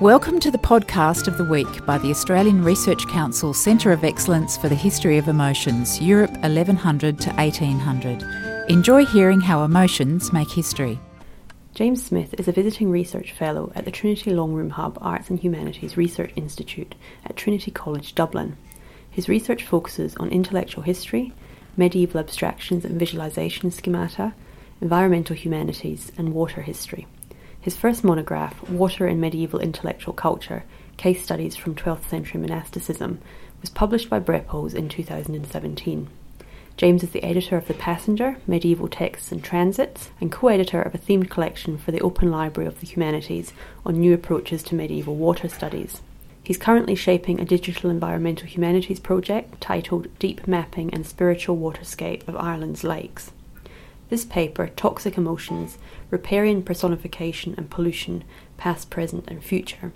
Welcome to the podcast of the week by the Australian Research Council Centre of Excellence for the History of Emotions, Europe 1100 to 1800. Enjoy hearing how emotions make history. James Smith is a visiting research fellow at the Trinity Long Room Hub Arts and Humanities Research Institute at Trinity College Dublin. His research focuses on intellectual history, medieval abstractions and visualization schemata, environmental humanities, and water history. His first monograph, Water in Medieval Intellectual Culture Case Studies from 12th Century Monasticism, was published by Brepols in 2017. James is the editor of The Passenger, Medieval Texts and Transits, and co editor of a themed collection for the Open Library of the Humanities on new approaches to medieval water studies. He's currently shaping a digital environmental humanities project titled Deep Mapping and Spiritual Waterscape of Ireland's Lakes. This paper, Toxic Emotions Riparian Personification and Pollution, Past, Present, and Future,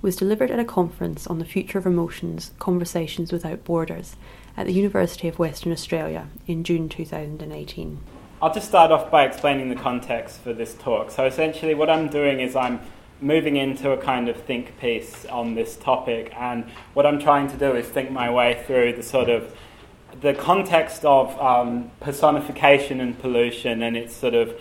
was delivered at a conference on the future of emotions Conversations Without Borders at the University of Western Australia in June 2018. I'll just start off by explaining the context for this talk. So, essentially, what I'm doing is I'm moving into a kind of think piece on this topic, and what I'm trying to do is think my way through the sort of the context of um, personification and pollution and its sort of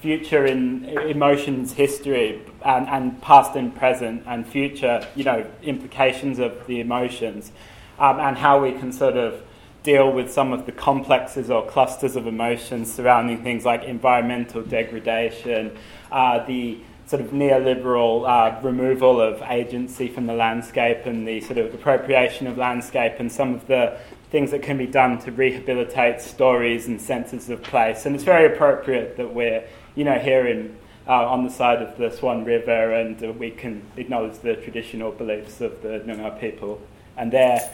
future in emotions history and, and past and present and future you know implications of the emotions um, and how we can sort of deal with some of the complexes or clusters of emotions surrounding things like environmental degradation uh, the sort of neoliberal uh, removal of agency from the landscape and the sort of appropriation of landscape and some of the things that can be done to rehabilitate stories and senses of place. And it's very appropriate that we're, you know, here in, uh, on the side of the Swan River and uh, we can acknowledge the traditional beliefs of the Noongar people and their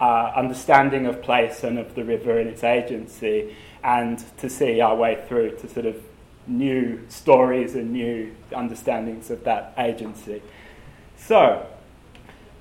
uh, understanding of place and of the river and its agency and to see our way through to sort of new stories and new understandings of that agency. So,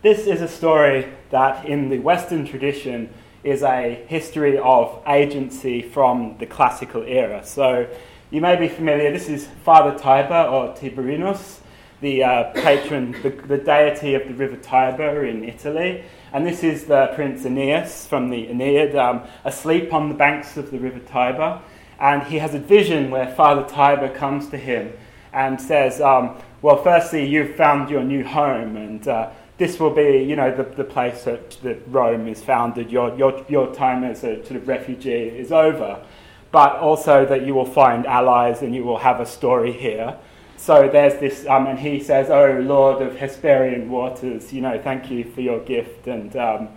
this is a story that in the Western tradition is a history of agency from the classical era. So you may be familiar, this is Father Tiber or Tiberinus, the uh, patron, the, the, deity of the river Tiber in Italy. And this is the Prince Aeneas from the Aeneid, um, asleep on the banks of the river Tiber. And he has a vision where Father Tiber comes to him and says, um, Well, firstly, you've found your new home, and uh, this will be, you know, the, the place that, that Rome is founded. Your, your, your time as a sort of refugee is over. But also that you will find allies and you will have a story here. So there's this, um, and he says, Oh, Lord of Hesperian waters, you know, thank you for your gift. And, um,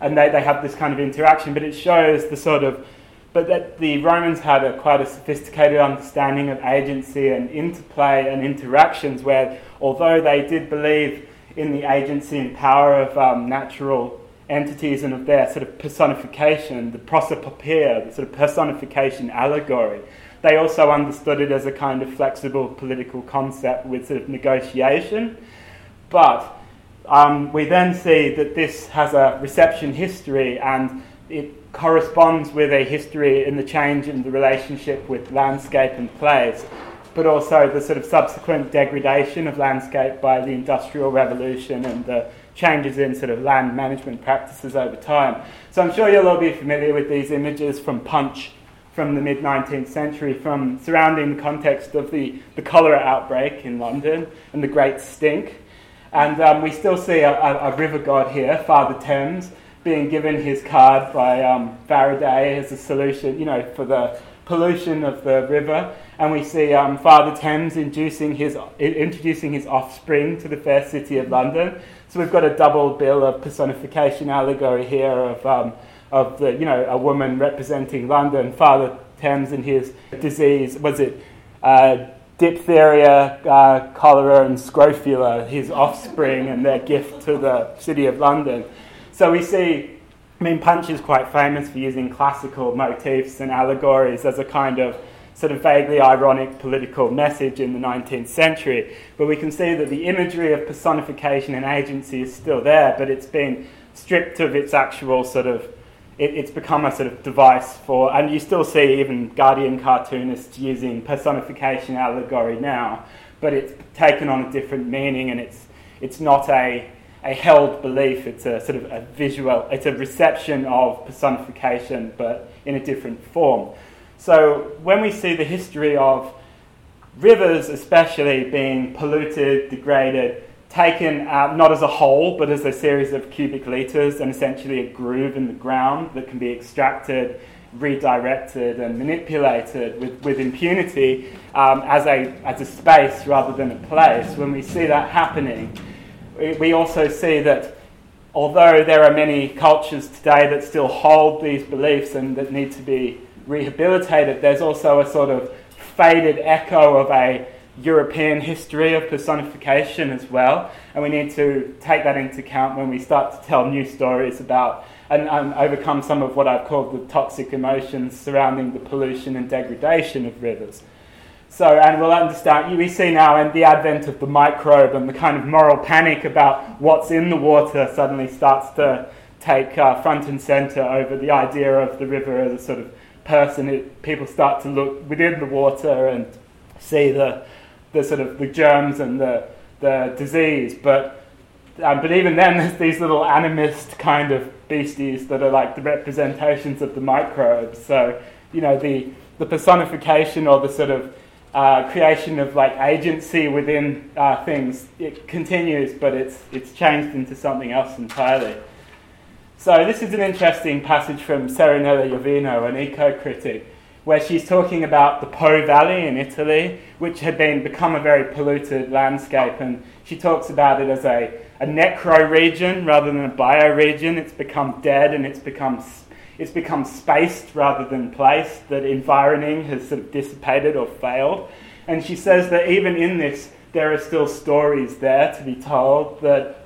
and they, they have this kind of interaction, but it shows the sort of, but that the Romans had a quite a sophisticated understanding of agency and interplay and interactions where, although they did believe in the agency and power of um, natural entities and of their sort of personification, the prosopopoeia, the sort of personification allegory. They also understood it as a kind of flexible political concept with sort of negotiation. But um, we then see that this has a reception history and it corresponds with a history in the change in the relationship with landscape and place but also the sort of subsequent degradation of landscape by the Industrial Revolution and the changes in sort of land management practices over time. So I'm sure you'll all be familiar with these images from Punch from the mid 19th century, from surrounding the context of the, the cholera outbreak in London and the Great Stink. And um, we still see a, a, a, river god here, Father Thames, being given his card by um, Faraday as a solution, you know, for the pollution of the river and we see um, Father Thames inducing his, introducing his offspring to the fair city of London. So we've got a double bill of personification allegory here of, um, of the, you know, a woman representing London, Father Thames and his disease, was it uh, diphtheria, uh, cholera, and scrofula, his offspring and their gift to the city of London. So we see, I mean, Punch is quite famous for using classical motifs and allegories as a kind of sort of vaguely ironic political message in the 19th century. But we can see that the imagery of personification and agency is still there, but it's been stripped of its actual sort of it, it's become a sort of device for, and you still see even Guardian cartoonists using personification allegory now, but it's taken on a different meaning and it's it's not a, a held belief, it's a sort of a visual, it's a reception of personification, but in a different form. So when we see the history of rivers, especially being polluted, degraded, taken out not as a whole, but as a series of cubic litres and essentially a groove in the ground that can be extracted, redirected, and manipulated with, with impunity um, as, a, as a space rather than a place. When we see that happening, we also see that although there are many cultures today that still hold these beliefs and that need to be rehabilitated, there's also a sort of faded echo of a European history of personification as well, and we need to take that into account when we start to tell new stories about and, and, overcome some of what I've called the toxic emotions surrounding the pollution and degradation of rivers. So, and we'll understand, we see now in the advent of the microbe and the kind of moral panic about what's in the water suddenly starts to take uh, front and centre over the idea of the river as a sort of person. People start to look within the water and see the the sort of the germs and the, the disease. But, um, but even then, there's these little animist kind of beasties that are like the representations of the microbes. So, you know, the, the personification or the sort of uh, creation of like agency within uh, things, it continues, but it's, it's changed into something else entirely. So this is an interesting passage from Serenella Iovino, an eco-critic, where she's talking about the Po Valley in Italy, which had been become a very polluted landscape, and she talks about it as a, a necro region rather than a bio region. It's become dead and it's become it's become spaced rather than placed. That environing has sort of dissipated or failed, and she says that even in this, there are still stories there to be told. That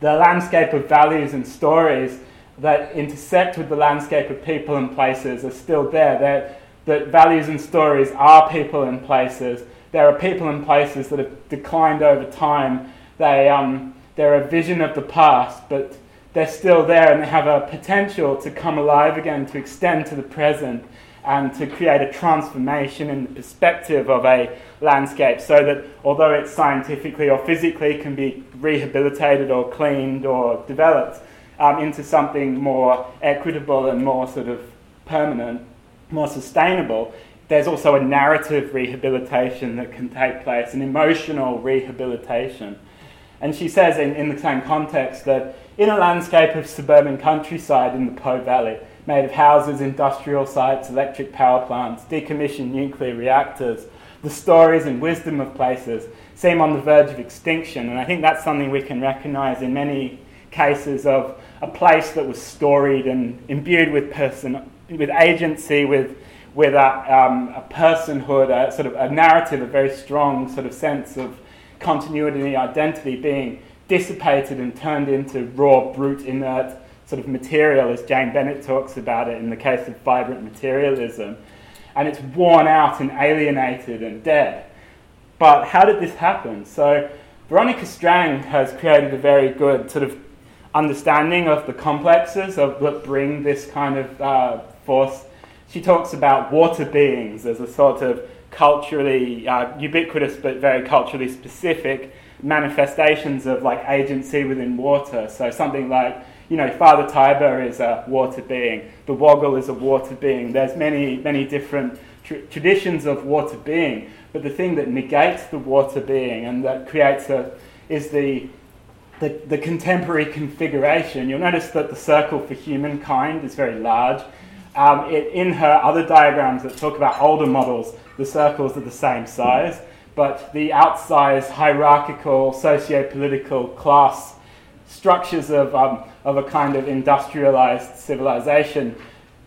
the landscape of values and stories that intersect with the landscape of people and places are still there. They're, that values and stories are people and places. There are people and places that have declined over time. They, um, they're a vision of the past, but they're still there and they have a potential to come alive again, to extend to the present, and to create a transformation in the perspective of a landscape so that although it scientifically or physically can be rehabilitated or cleaned or developed, um, into something more equitable and more sort of permanent, more sustainable, there's also a narrative rehabilitation that can take place, an emotional rehabilitation. And she says in, in the same context that in a landscape of suburban countryside in the Po Valley, made of houses, industrial sites, electric power plants, decommissioned nuclear reactors, the stories and wisdom of places seem on the verge of extinction. And I think that's something we can recognize in many cases of a place that was storied and imbued with person, with agency, with with a, um, a personhood, a sort of a narrative, a very strong sort of sense of continuity identity being dissipated and turned into raw, brute, inert sort of material, as Jane Bennett talks about it in the case of vibrant materialism. And it's worn out and alienated and dead. But how did this happen? So Veronica Strang has created a very good sort of understanding of the complexes of that bring this kind of uh, force. She talks about water beings as a sort of culturally uh, ubiquitous but very culturally specific manifestations of like agency within water. So something like you know Father Tiber is a water being, the Wagyl is a water being. There's many many different tr- traditions of water being, but the thing that negates the water being and that creates a is the the, the contemporary configuration, you'll notice that the circle for humankind is very large. Um, it, in her other diagrams that talk about older models, the circles are the same size, but the outsized hierarchical, socio-political class structures of, um, of a kind of industrialized civilization.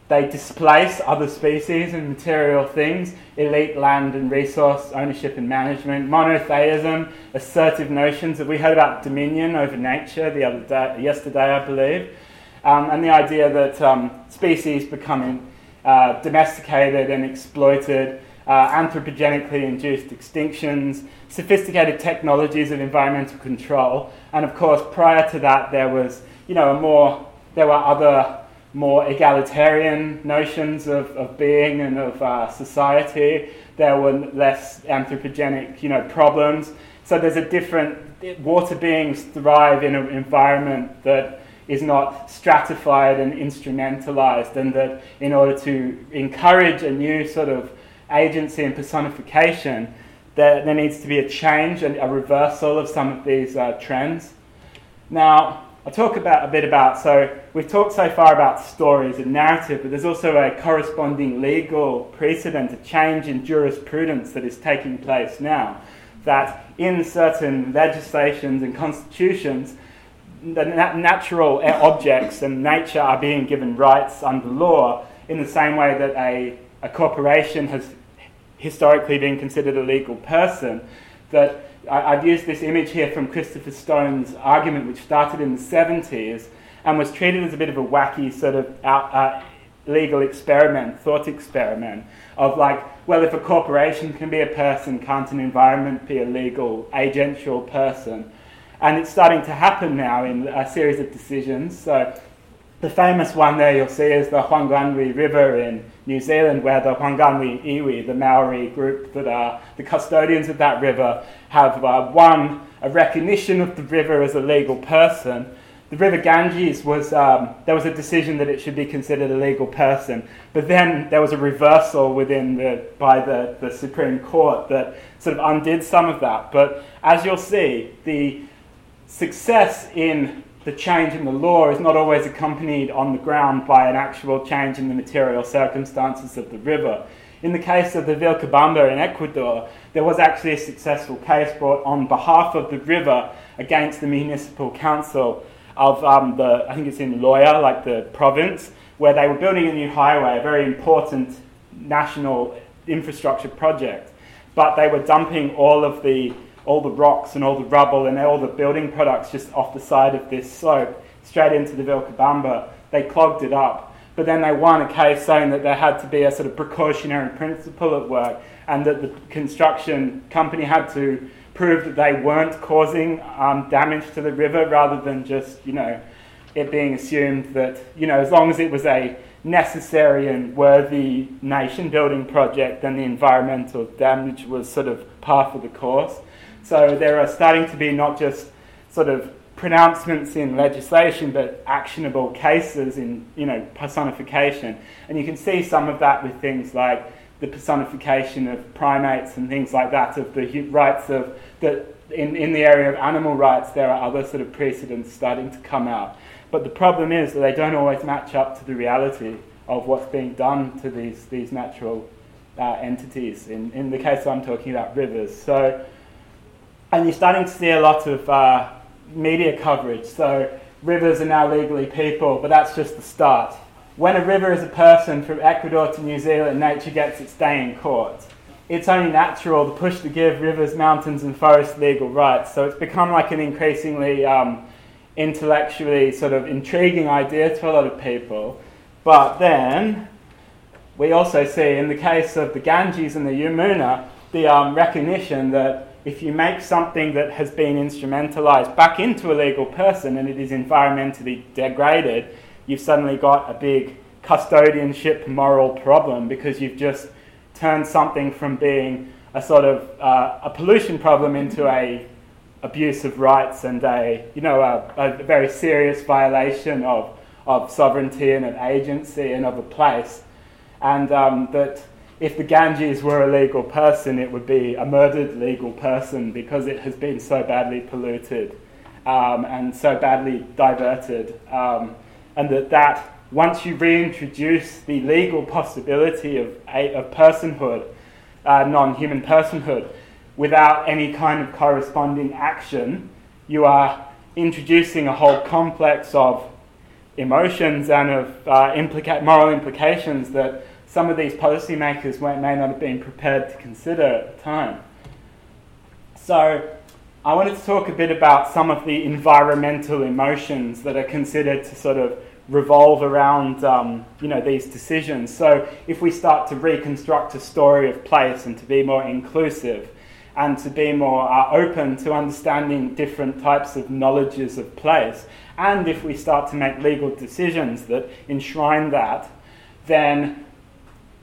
They displace other species and material things, elite land and resource ownership and management, monotheism, assertive notions that we heard about dominion over nature the other day, yesterday, I believe, um, and the idea that um, species becoming uh, domesticated and exploited, uh, anthropogenically induced extinctions, sophisticated technologies of environmental control, and of course, prior to that, there was, you know, a more, there were other more egalitarian notions of, of being and of uh, society. there were less anthropogenic, you know, problems. So there's a different water beings thrive in an environment that is not stratified and instrumentalized, and that in order to encourage a new sort of agency and personification, there, there needs to be a change and a reversal of some of these uh, trends. Now, I'll talk about a bit about so we've talked so far about stories and narrative, but there's also a corresponding legal precedent, a change in jurisprudence that is taking place now. That in certain legislations and constitutions, the natural objects and nature are being given rights under law in the same way that a, a corporation has historically been considered a legal person. That I, have used this image here from Christopher Stone's argument, which started in the 70s and was treated as a bit of a wacky sort of out, uh, legal experiment, thought experiment of like, well, if a corporation can be a person, can't an environment be a legal, agential person? And it's starting to happen now in a series of decisions. So the famous one there you'll see is the Whanganui River in New Zealand, where the Whanganui Iwi, the Maori group that are the custodians of that river, have uh, won a recognition of the river as a legal person. The River Ganges was, um, there was a decision that it should be considered a legal person, but then there was a reversal within the, by the, the Supreme Court that sort of undid some of that. But as you'll see, the success in the change in the law is not always accompanied on the ground by an actual change in the material circumstances of the river. In the case of the Vilcabamba in Ecuador, there was actually a successful case brought on behalf of the river against the municipal council of um, the, I think it's in Loja, like the province, where they were building a new highway, a very important national infrastructure project. But they were dumping all of the all the rocks and all the rubble and all the building products just off the side of this slope straight into the Vilcabamba. They clogged it up. But then they won a case saying that there had to be a sort of precautionary principle at work and that the construction company had to prove that they weren't causing um, damage to the river rather than just, you know, it being assumed that, you know, as long as it was a necessary and worthy nation building project, then the environmental damage was sort of par for the course. So there are starting to be not just sort of pronouncements in legislation, but actionable cases in you know personification. And you can see some of that with things like the personification of primates and things like that, of the rights of that in, in the area of animal rights, there are other sort of precedents starting to come out. But the problem is that they don't always match up to the reality of what's being done to these, these natural uh, entities. In, in the case I'm talking about rivers. So and you're starting to see a lot of uh, media coverage. So rivers are now legally people, but that's just the start. When a river is a person from Ecuador to New Zealand, nature gets its day in court. It's only natural to push to give rivers, mountains, and forests legal rights. So it's become like an increasingly um, intellectually sort of intriguing idea to a lot of people. But then we also see in the case of the Ganges and the Yamuna the um, recognition that if you make something that has been instrumentalized back into a legal person and it is environmentally degraded, you've suddenly got a big custodianship moral problem because you've just turned something from being a sort of uh, a pollution problem into a abuse of rights and a you know a, a very serious violation of of sovereignty and an agency and of a place, and um, that if the Ganges were a legal person, it would be a murdered legal person because it has been so badly polluted um, and so badly diverted. Um, and that, that once you reintroduce the legal possibility of, a, of personhood, uh, non human personhood, without any kind of corresponding action, you are introducing a whole complex of emotions and of uh, implica- moral implications that some of these policymakers may not have been prepared to consider at the time. So, I wanted to talk a bit about some of the environmental emotions that are considered to sort of revolve around um, you know these decisions. So, if we start to reconstruct a story of place and to be more inclusive and to be more uh, open to understanding different types of knowledges of place, and if we start to make legal decisions that enshrine that, then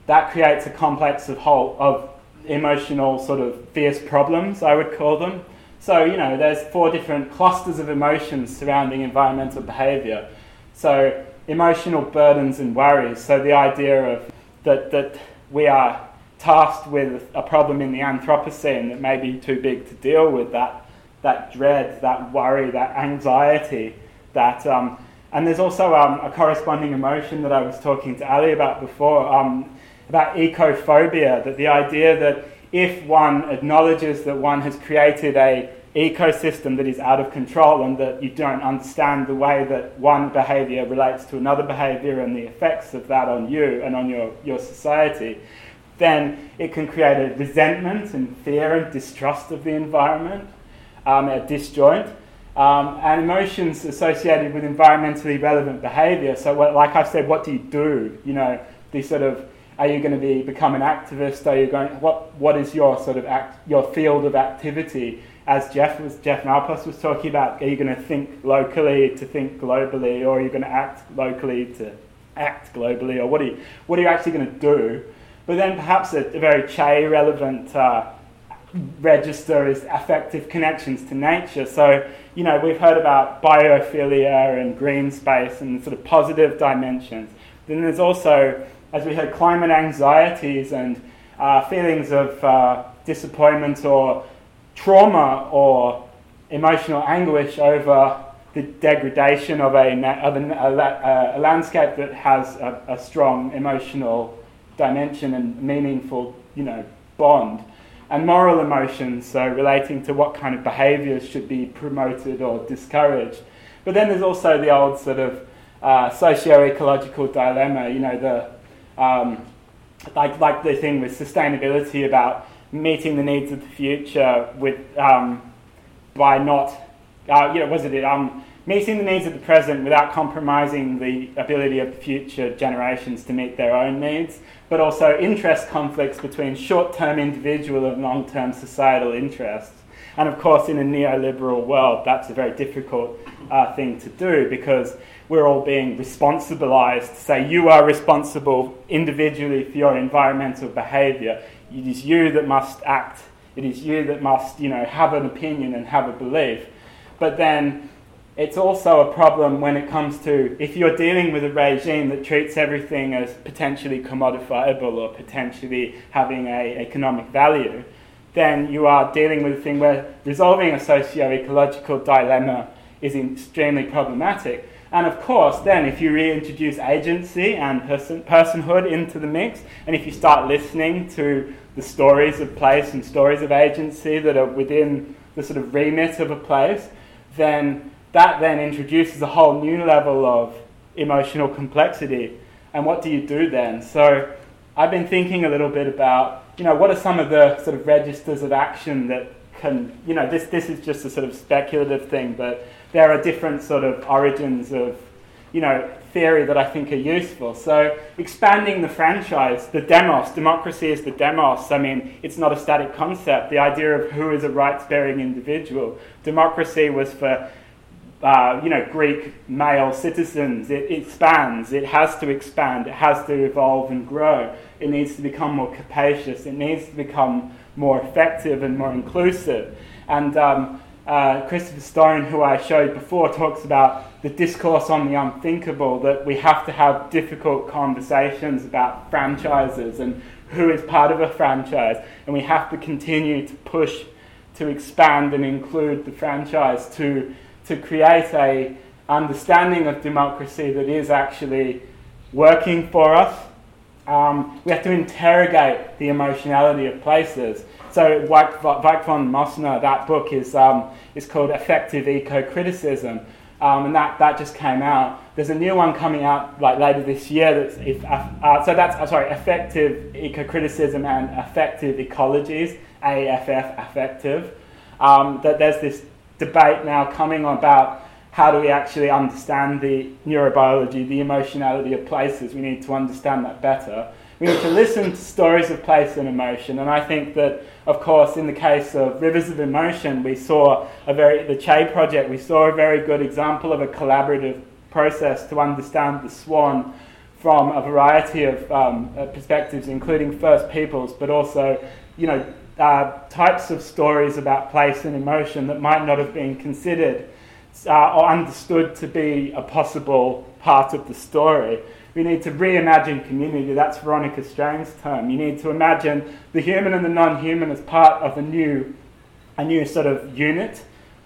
that creates a complex of whole of emotional sort of fierce problems, I would call them. So, you know, there's four different clusters of emotions surrounding environmental behavior. So, emotional burdens and worries. So, the idea of that, that we are tasked with a problem in the Anthropocene that may be too big to deal with, that, that dread, that worry, that anxiety, that. Um, and there's also um, a corresponding emotion that I was talking to Ali about before, um, about ecophobia, that the idea that if one acknowledges that one has created a ecosystem that is out of control and that you don't understand the way that one behavior relates to another behavior and the effects of that on you and on your, your society, then it can create a resentment and fear and distrust of the environment, um, a disjoint. Um, and emotions associated with environmentally relevant behavior. So, what, like I said, what do you do? You know, these sort of are you going to be become an activist? Are you going? What What is your sort of act, your field of activity? As Jeff was Jeff Malpas was talking about, are you going to think locally to think globally, or are you going to act locally to act globally, or what are you what are you actually going to do? But then perhaps a, a very Che relevant uh, register is affective connections to nature. So you know we've heard about biophilia and green space and sort of positive dimensions. Then there's also as we heard, climate anxieties and uh, feelings of uh, disappointment or trauma or emotional anguish over the degradation of a, of a, a, a landscape that has a, a, strong emotional dimension and meaningful, you know, bond. And moral emotions, so relating to what kind of behaviours should be promoted or discouraged. But then there's also the old sort of uh, socio-ecological dilemma, you know, the um, like, like the thing with sustainability about meeting the needs of the future with, um, by not, uh, you know, was it, um, meeting the needs of the present without compromising the ability of future generations to meet their own needs, but also interest conflicts between short term individual and long term societal interests. And of course, in a neoliberal world, that's a very difficult uh, thing to do because we're all being responsibilized say you are responsible individually for your environmental behavior. It is you that must act. It is you that must, you know, have an opinion and have a belief. But then it's also a problem when it comes to if you're dealing with a regime that treats everything as potentially commodifiable or potentially having a economic value, then you are dealing with a thing where resolving a socio-ecological dilemma is extremely problematic. And of course, then if you reintroduce agency and person, personhood into the mix, and if you start listening to the stories of place and stories of agency that are within the sort of remit of a place, then that then introduces a whole new level of emotional complexity. And what do you do then? So I've been thinking a little bit about, you know, what are some of the sort of registers of action that can, you know, this, this is just a sort of speculative thing, but there are different sort of origins of, you know, theory that I think are useful. So expanding the franchise, the demos, democracy is the demos. I mean, it's not a static concept. The idea of who is a rights-bearing individual. Democracy was for uh, you know, Greek male citizens. It, expands. It has to expand. It has to evolve and grow. It needs to become more capacious. It needs to become more effective and more inclusive. And um, uh, Christopher Stone, who I showed before, talks about the discourse on the unthinkable, that we have to have difficult conversations about franchises and who is part of a franchise, and we have to continue to push to expand and include the franchise to, to create a understanding of democracy that is actually working for us. Um, we have to interrogate the emotionality of places so Weik, von Mossner, that book is, um, is called Effective Eco-Criticism. Um, and that, that just came out. There's a new one coming out like later this year. That's if, uh, uh so that's uh, sorry, Effective eco-criticism and Effective ecologies, AFF, affective. Um, that there's this debate now coming about how do we actually understand the neurobiology, the emotionality of places. We need to understand that better. We need to listen to stories of place and emotion. And I think that, of course, in the case of Rivers of Emotion, we saw a very, the Che project, we saw a very good example of a collaborative process to understand the swan from a variety of um, uh, perspectives, including First Peoples, but also you know, uh, types of stories about place and emotion that might not have been considered uh, or understood to be a possible part of the story. We need to reimagine community. That's Veronica Strang's term. You need to imagine the human and the non-human as part of a new, a new sort of unit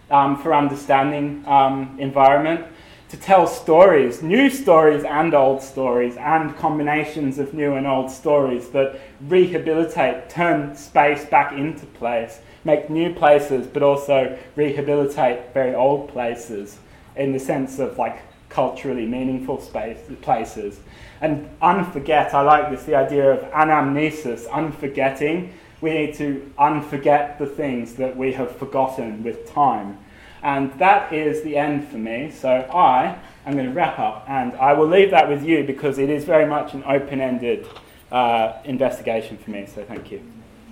um, for understanding um, environment to tell stories, new stories and old stories, and combinations of new and old stories that rehabilitate, turn space back into place, make new places, but also rehabilitate very old places in the sense of like culturally meaningful space, places. And unforget, I like this, the idea of anamnesis, unforgetting. We need to unforget the things that we have forgotten with time. And that is the end for me. So I am going to wrap up and I will leave that with you because it is very much an open ended uh, investigation for me. So thank you.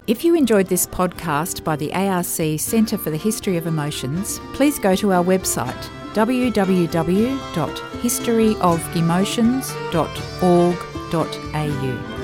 If you enjoyed this podcast by the ARC Centre for the History of Emotions, please go to our website www.historyofemotions.org.au.